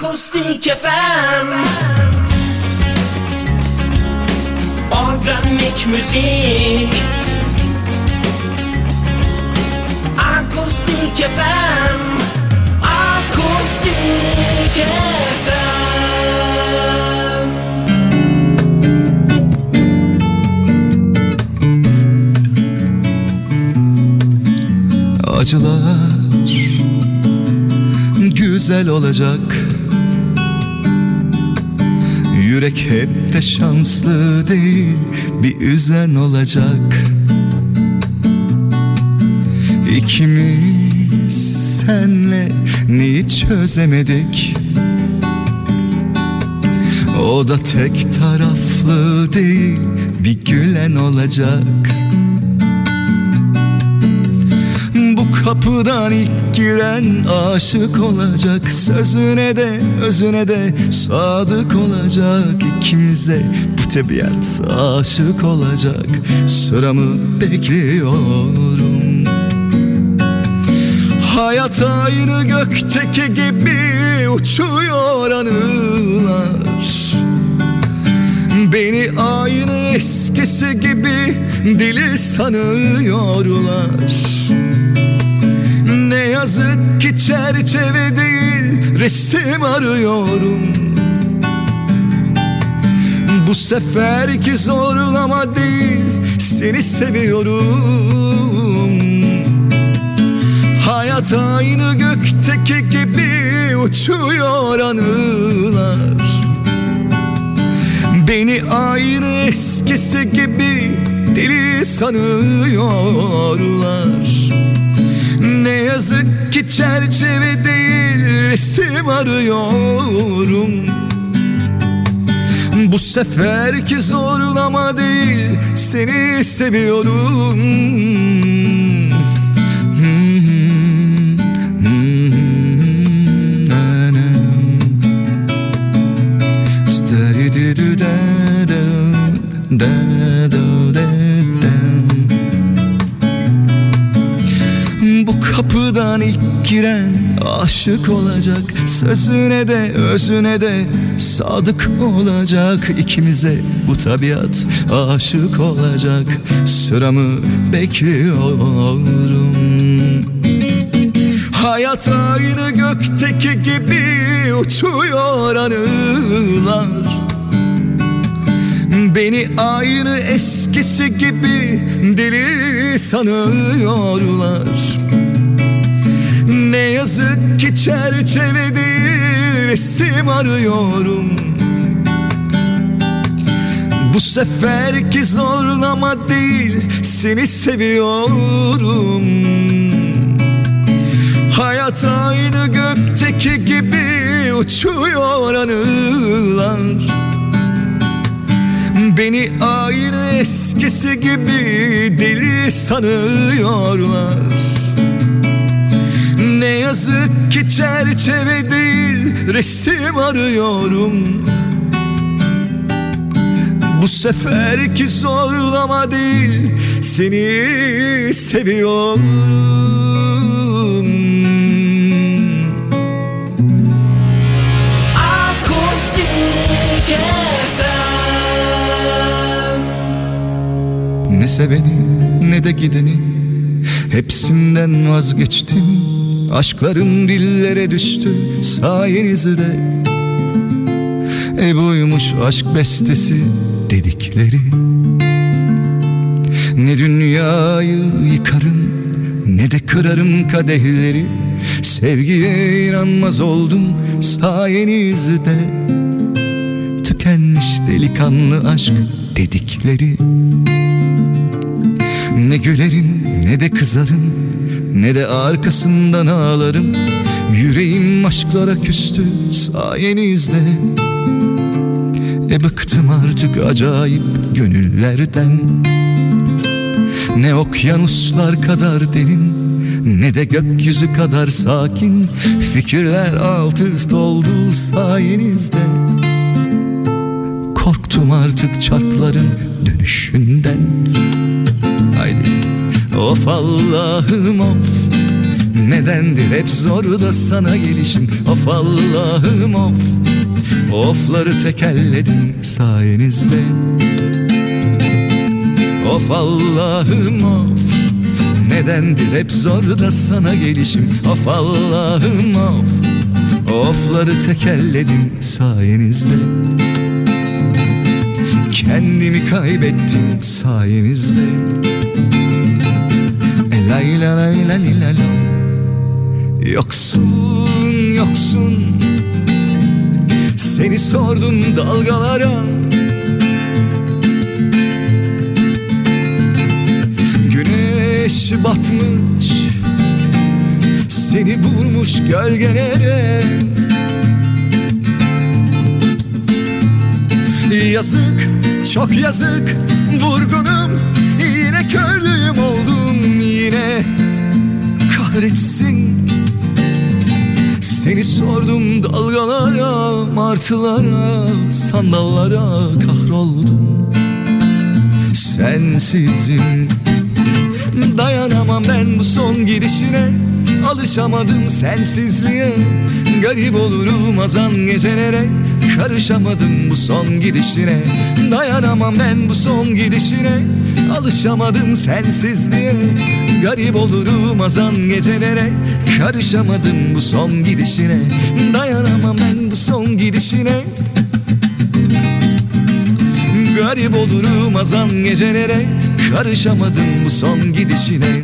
Akustik FM Organik müzik. Akustik FM Akustik FM acılar güzel olacak Yürek hep de şanslı değil bir üzen olacak. İkimiz senle neyi çözemedik? O da tek taraflı değil bir gülen olacak Kapıdan ilk giren aşık olacak. Sözüne de özüne de sadık olacak İkimize. Bu tabiat aşık olacak. Sıramı bekliyorum. Hayat aynı gökteki gibi uçuyor anılar. Beni aynı eskisi gibi deli sanıyorlar yazık ki çerçeve değil resim arıyorum. Bu seferki zorlama değil seni seviyorum. Hayat aynı gökteki gibi uçuyor anılar. Beni aynı eskisi gibi deli sanıyorlar Ne yazık ki çerçeve değil resim arıyorum. Bu seferki zorlama değil seni seviyorum. Bu kapıdan ilk giren aşık olacak. Sözüne de özüne de sadık olacak. İkimize bu tabiat aşık olacak. Sıramı bekliyorum. Hayat aynı gökteki gibi uçuyor anılar. Beni aynı eskisi gibi deli sanıyorlar Ne yazık ki çerçeve değil resim arıyorum. Bu seferki zorlama değil seni seviyorum. Hayat aynı gökteki gibi uçuyor anılar. Beni aynı eskisi gibi deli sanıyorlar Ne yazık ki çerçeve değil resim arıyorum. Bu seferki zorlama değil seni seviyorum. Ne seveni ne de gideni Hepsinden vazgeçtim Aşklarım dillere düştü sayenizde E buymuş aşk bestesi dedikleri. Ne dünyayı yıkarım Ne de kırarım kadehleri. Sevgiye inanmaz oldum sayenizde Tükenmiş delikanlı aşk dedikleri. Ne gülerim ne de kızarım Ne de arkasından ağlarım. Yüreğim aşklara küstü sayenizde. E bıktım artık acayip gönüllerden. Ne okyanuslar kadar derin Ne de gökyüzü kadar sakin. Fikirler alt üst oldu sayenizde. Korktum artık çarkların dönüşünden. Haydi Of Allah'ım of. Nedendir hep zor da sana gelişim? Of Allah'ım of. Ofları tekelledim sayenizde. Of Allah'ım of. Nedendir hep zor da sana gelişim? Of Allah'ım of. Ofları tekelledim sayenizde. Kendimi kaybettim sayenizde Elay la lay la Yoksun yoksun. Seni sordum dalgalara. Güneş batmış. Seni vurmuş gölgelere. Yazık çok yazık. Vurgunum yine kördüğüm oldum Yine kahretsin. Seni sordum dalgalara Martılara Sandallara kahroldum. Sensizim Dayanamam ben bu son gidişine. Alışamadım sensizliğe Garip olurum azan gecelere. Karışamadım bu son gidişine Dayanamam ben bu son gidişine. Alışamadım sensizliğe Garip olurum azan gecelere Karışamadım bu son gidişine. Dayanamam ben bu son gidişine. Garip olurum azan gecelere Karışamadım bu son gidişine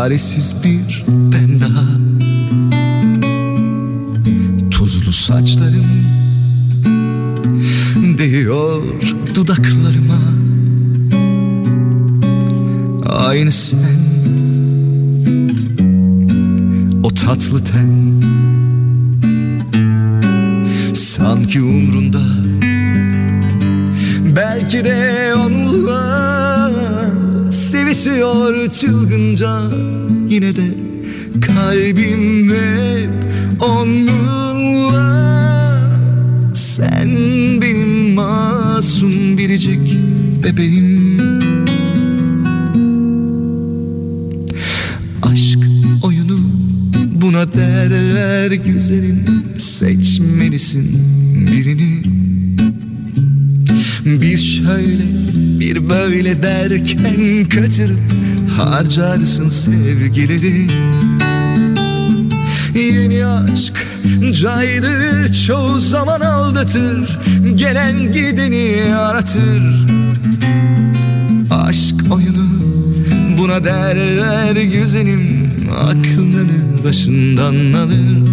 çaresiz bir ben daha Tuzlu saçlarım Değiyor dudaklarıma. Aynı sen o tatlı ten. Sanki umrunda Belki de Sevişiyor çılgınca. Yine de kalbim hep onunla. Sen benim masum biricik bebeğim. Aşk oyunu buna derler güzelim. Seçmelisin birini. Bir şöyle bir böyle derken kaçırıp Harcarsın sevgileri Yeni aşk caydırır çoğu zaman aldatır Gelen gideni aratır. Aşk oyunu buna derler güzelim Aklını başından alır.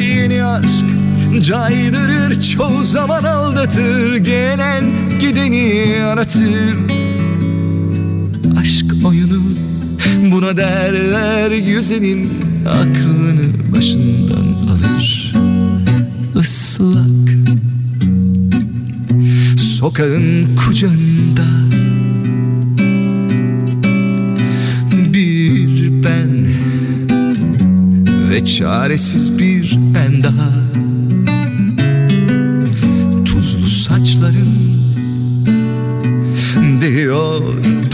Yeni aşk caydırır çoğu zaman aldatır. Gelen gideni aratır Aşk oyunu buna derler güzelim. Aklını başından alır. Islak. Sokağın kucağında Bir ben Ve çaresiz bir ben daha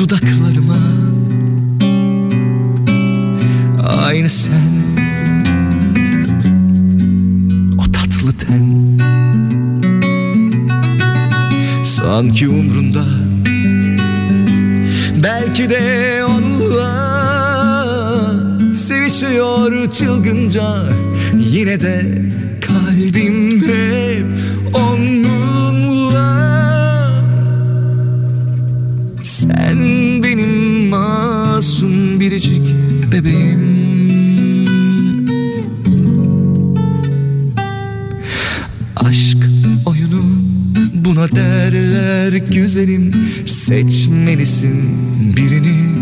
dudaklarıma. Aynı sen. O tatlı ten. Sanki umrunda. Belki de onunla Sevişiyor çılgınca. Yine de seçmelisin birini.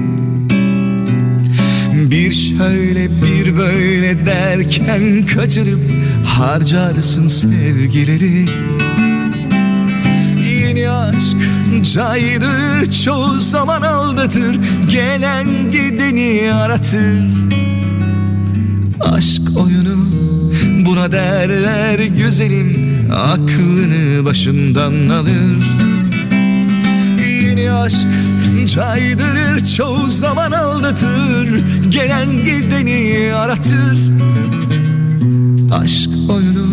Bir şöyle bir böyle derken kaçırıp harcarsın sevgileri. Yeni aşk caydırır çoğu zaman aldatır Gelen gideni aratır. Aşk oyunu buna derler güzelim Aklını başından alır Yeni aşk caydırır çoğu zaman aldatır Gelen gideni aratır. Aşk oyunu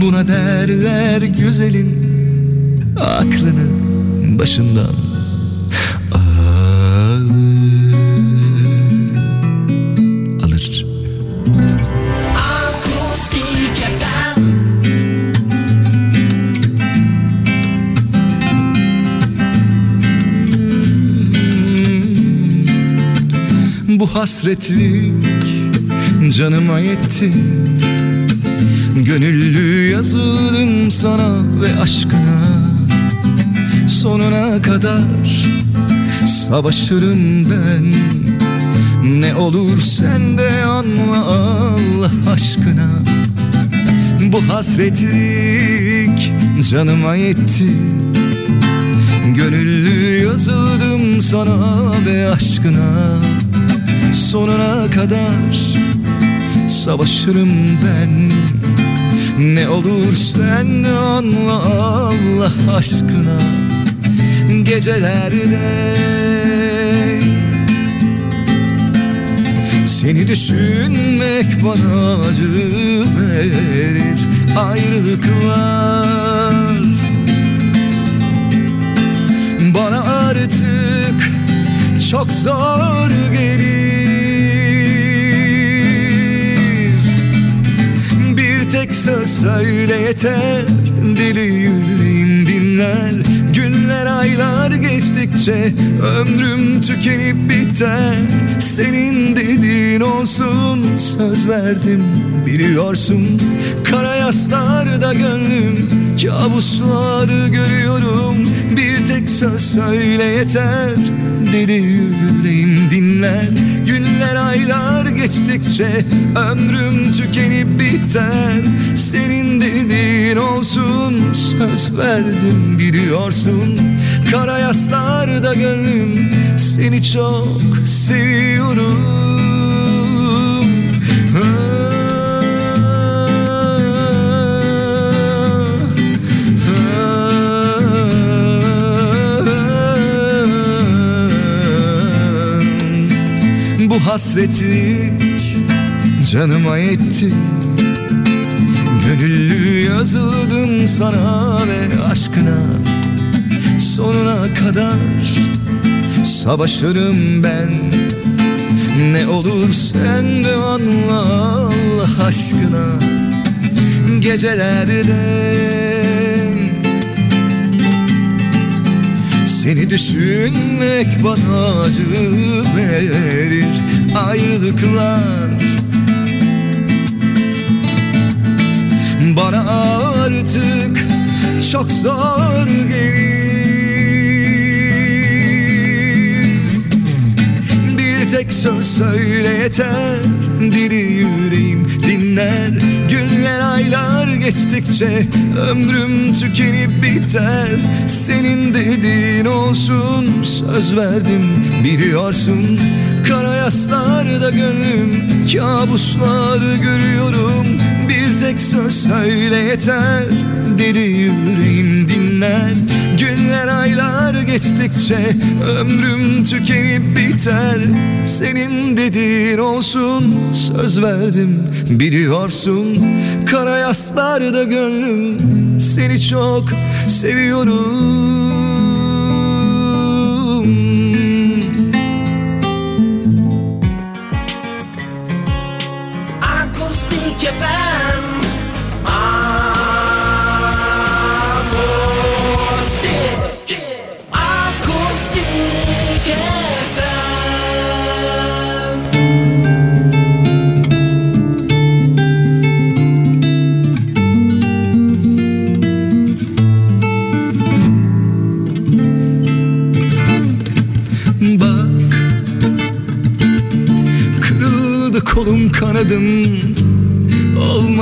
buna derler güzelim Aklını başından hasretlik canıma yetti. Gönüllü yazıldım sana ve aşkına. Sonuna kadar savaşırım ben. Ne olur sen de anla Allah aşkına. Bu hasretlik canıma yetti. Gönüllü yazıldım sana ve aşkına Sonuna kadar savaşırım ben. Ne olur sen anla Allah aşkına Gecelerde. Seni düşünmek bana acı verir Ayrılıklar. Bana artık çok zor gelir tek söz söyle yeter. Deli yüreğim dinler. Günler aylar geçtikçe Ömrüm tükenip biter. Senin dediğin olsun Söz verdim biliyorsun. Kara yaslarda gönlüm Kabuslar görüyorum. Bir tek söz söyle yeter. Deli yüreğim dinler aylar geçtikçe Ömrüm tükenip biter. Senin dediğin olsun Söz verdim biliyorsun Kara yaslarda gönlüm Seni çok seviyorum hasretlik canıma yetti. Gönüllü yazıldım sana ve aşkına. Sonuna kadar savaşırım ben. Ne olur sen de anla Allah aşkına. Gecelerde Seni düşünmek bana acı verir Ayrılıklar. Bana artık çok zor gelir. Bir tek söz söyle yeter. Diri yüreğim dinler aylar geçtikçe Ömrüm tükenip biter. Senin dediğin olsun Söz verdim biliyorsun. Kara yaslarda gönlüm Kabuslar görüyorum. Bir tek söz söyle yeter Deli yüreğim dinler Günler aylar geçtikçe Ömrüm tükenip biter. Senin dediğin olsun Söz verdim biliyorsun. Kara yaslarda gönlüm Seni çok seviyorum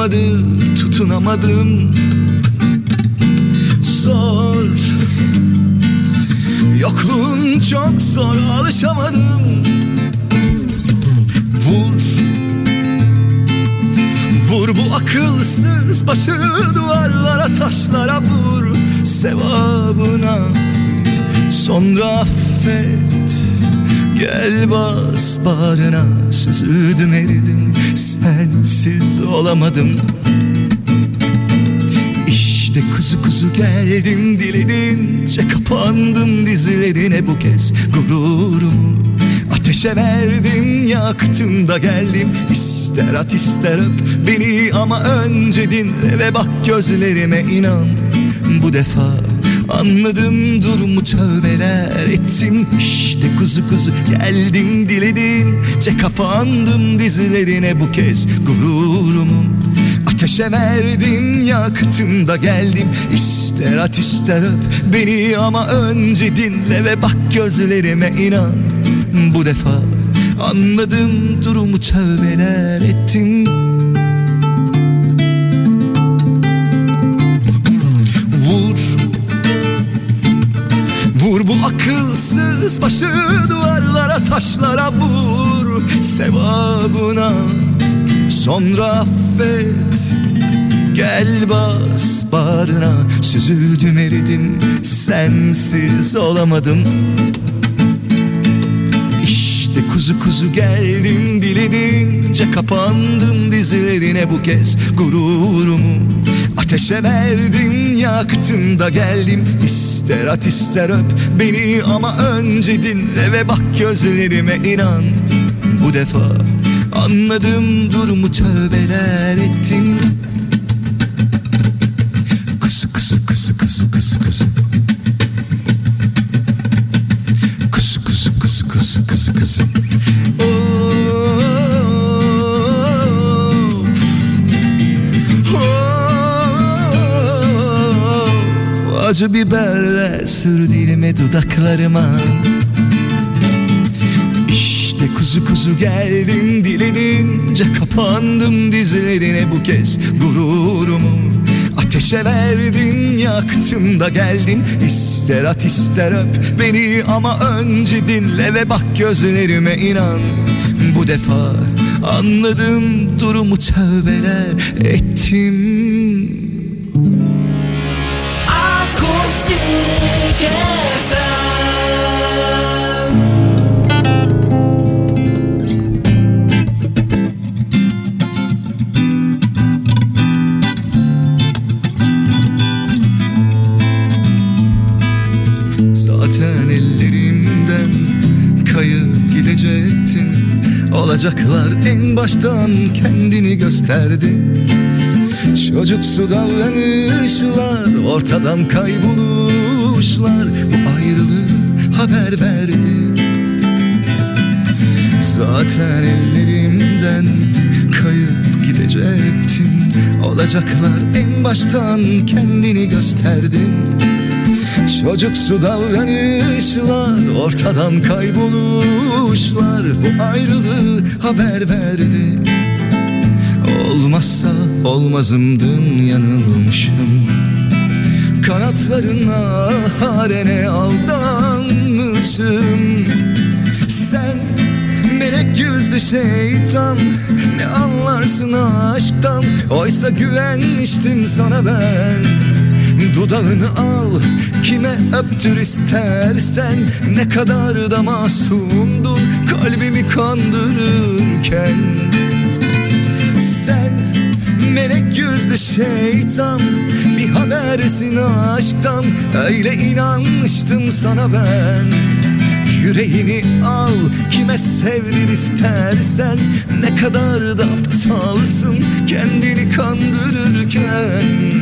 Olmadı tutunamadım. Zor. Yokluğun çok zor alışamadım. Vur. Vur bu akılsız başı duvarlara taşlara vur Sevabına. Sonra affet Gel bas bağrına Süzüldüm eridim. Sensiz olamadım. İşte kuzu kuzu geldim Diledince kapandım dizlerine bu kez Gururumu ateşe verdim Yaktım da geldim. İster at ister öp beni ama önce dinle Ve bak gözlerime inan. Bu defa Anladım durumu tövbeler ettim İşte kuzu kuzu geldim diledince Kapandım dizlerine bu kez gururumu. Ateşe verdim yaktım da geldim. İster at ister öp beni ama önce dinle Ve bak gözlerime inan. Bu defa Anladım durumu tövbeler ettim Vur bu akılsız başı duvarlara taşlara vur Sevabına. Sonra affet Gel bas bağrına. Süzüldüm eridim sensiz olamadım. İşte kuzu kuzu geldim diledince Kapandım dizlerine bu kez gururumu Ateşe verdim yaktım da geldim. İster at ister öp beni ama önce dinle Ve bak gözlerime inan. Bu defa Anladım durumu tövbeler ettim Acı biberler sür dilime dudaklarıma. İşte kuzu kuzu geldim diledince Kapandım dizlerine bu kez gururumu. Ateşe verdim yaktım da geldim İster at ister öp beni ama önce dinle Ve bak gözlerime inan. Bu defa Anladım durumu tövbeler ettim Olacaklar en baştan kendini gösterdin Çocuksu davranışlar ortadan kayboluşlar. Bu ayrılığı haber verdi. Zaten ellerimden kayıp gidecektin Olacaklar en baştan kendini gösterdin Çocuksu davranışlar ortadan kayboluşlar Bu ayrılığı haber verdi. Olmazsa olmazımdın yanılmışım. Kanatlarına harene aldanmışım. Sen melek yüzlü şeytan Ne anlarsın aşktan? Oysa güvenmiştim sana ben Dudağını al. Kime öptür istersen Ne kadar da masumdun. Kalbimi kandırırken. Sen melek yüzlü şeytan Bir habersin aşktan. Öyle inanmıştım sana ben. Yüreğini al kime sevdir istersen. Ne kadar da aptalsın kendini kandırırken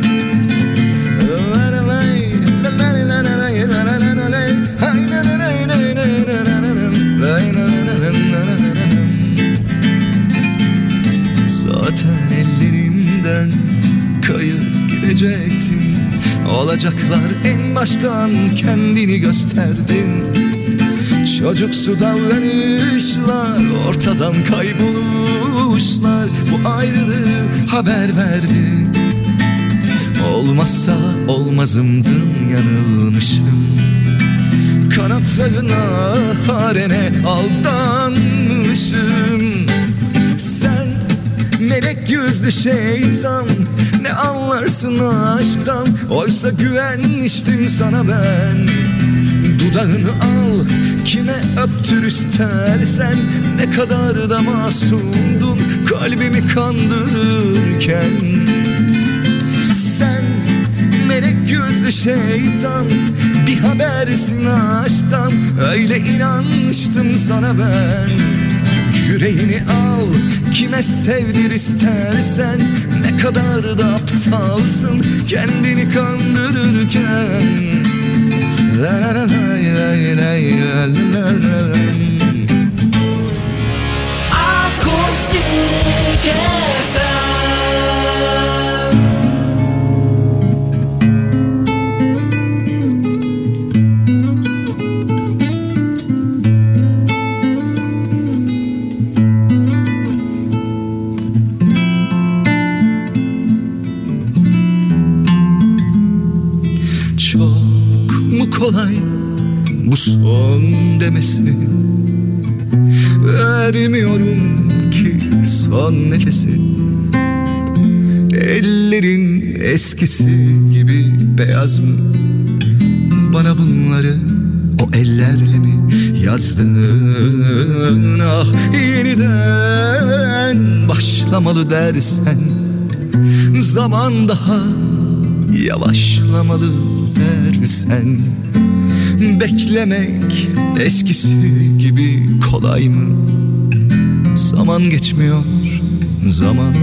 gidecektin Olacaklar en baştan kendini gösterdin. Çocuksu davranışlar Ortadan kayboluşlar Bu ayrılığı haber verdi Olmazsa olmazımdın yanılmışım. Kanatlarına harene aldanmışım. Sen melek yüzlü şeytan Ne anlarsın aşktan? Oysa güvenmiştim sana ben. Dudağını al kime öptür istersen. Ne kadar da masumdun kalbimi kandırırken. Sen melek yüzlü şeytan Bir habersin aşktan. Öyle inanmıştım sana ben Yüreğini al. Kime sevdir istersen Ne kadar da aptalsın. Kendini kandırırken. La la la la la la la la. Akustik son demesi Vermiyorum ki son nefesi. Ellerin eskisi gibi beyaz mı? Bana bunları o ellerle mi yazdın? Ah yeniden başlamalı dersen Zaman daha yavaşlamalı dersen Beklemek eskisi gibi kolay mı? Zaman geçmiyor, zaman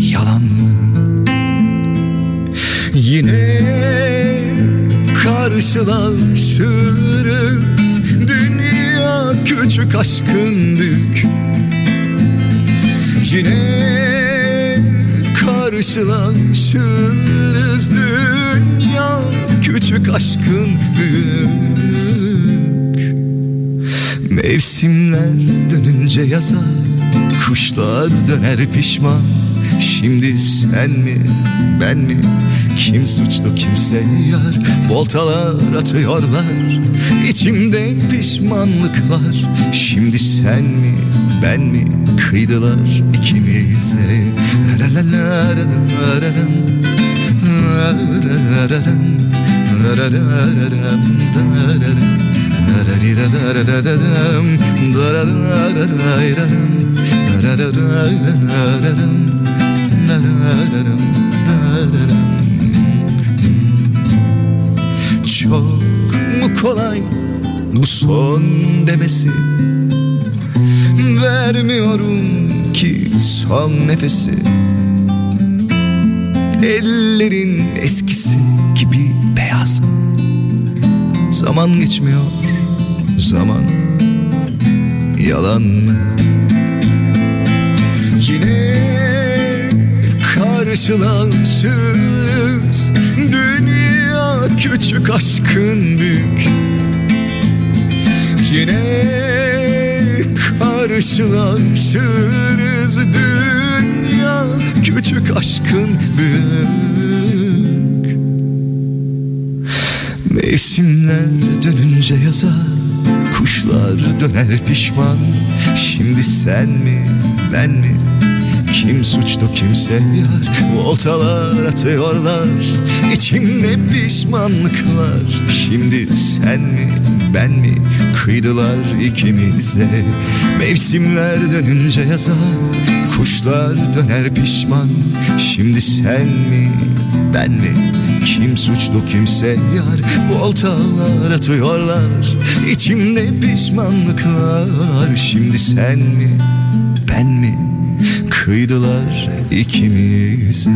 yalan mı? Yine karşılaşırız Dünya küçük aşkın büyük Yine karşılaşırız Dünya küçük aşkın büyük Mevsimler dönünce yaza Kuşlar döner pişman Şimdi sen mi ben mi Kim suçlu kimse yar Voltalar atıyorlar İçimde pişmanlık var Şimdi sen mi ben mi Kıydılar ikimize La la la la la la la la. La la Çok mu kolay bu son demesi? Vermiyorum ki son nefesi. Ellerin eskisi gibi beyaz. Mı? Zaman geçmiyor zaman. Yalan mı? Yine karşılaşırız Dünya küçük aşkın büyük. Yine karşılaşırız Dünya küçük aşkın büyük Mevsimler dönünce yaza Kuşlar döner pişman. Şimdi sen mi ben mi? Kim suçlu kimse yar Voltalar atıyorlar İçimde pişmanlıklar. Şimdi sen mi ben mi? Kıydılar ikimize. Mevsimler dönünce yaza Kuşlar döner pişman. Şimdi sen mi ben mi? Kim suçlu kimse yar. Voltalar atıyorlar. İçimde pişmanlıklar. Şimdi sen mi ben mi? Kıydılar ikimize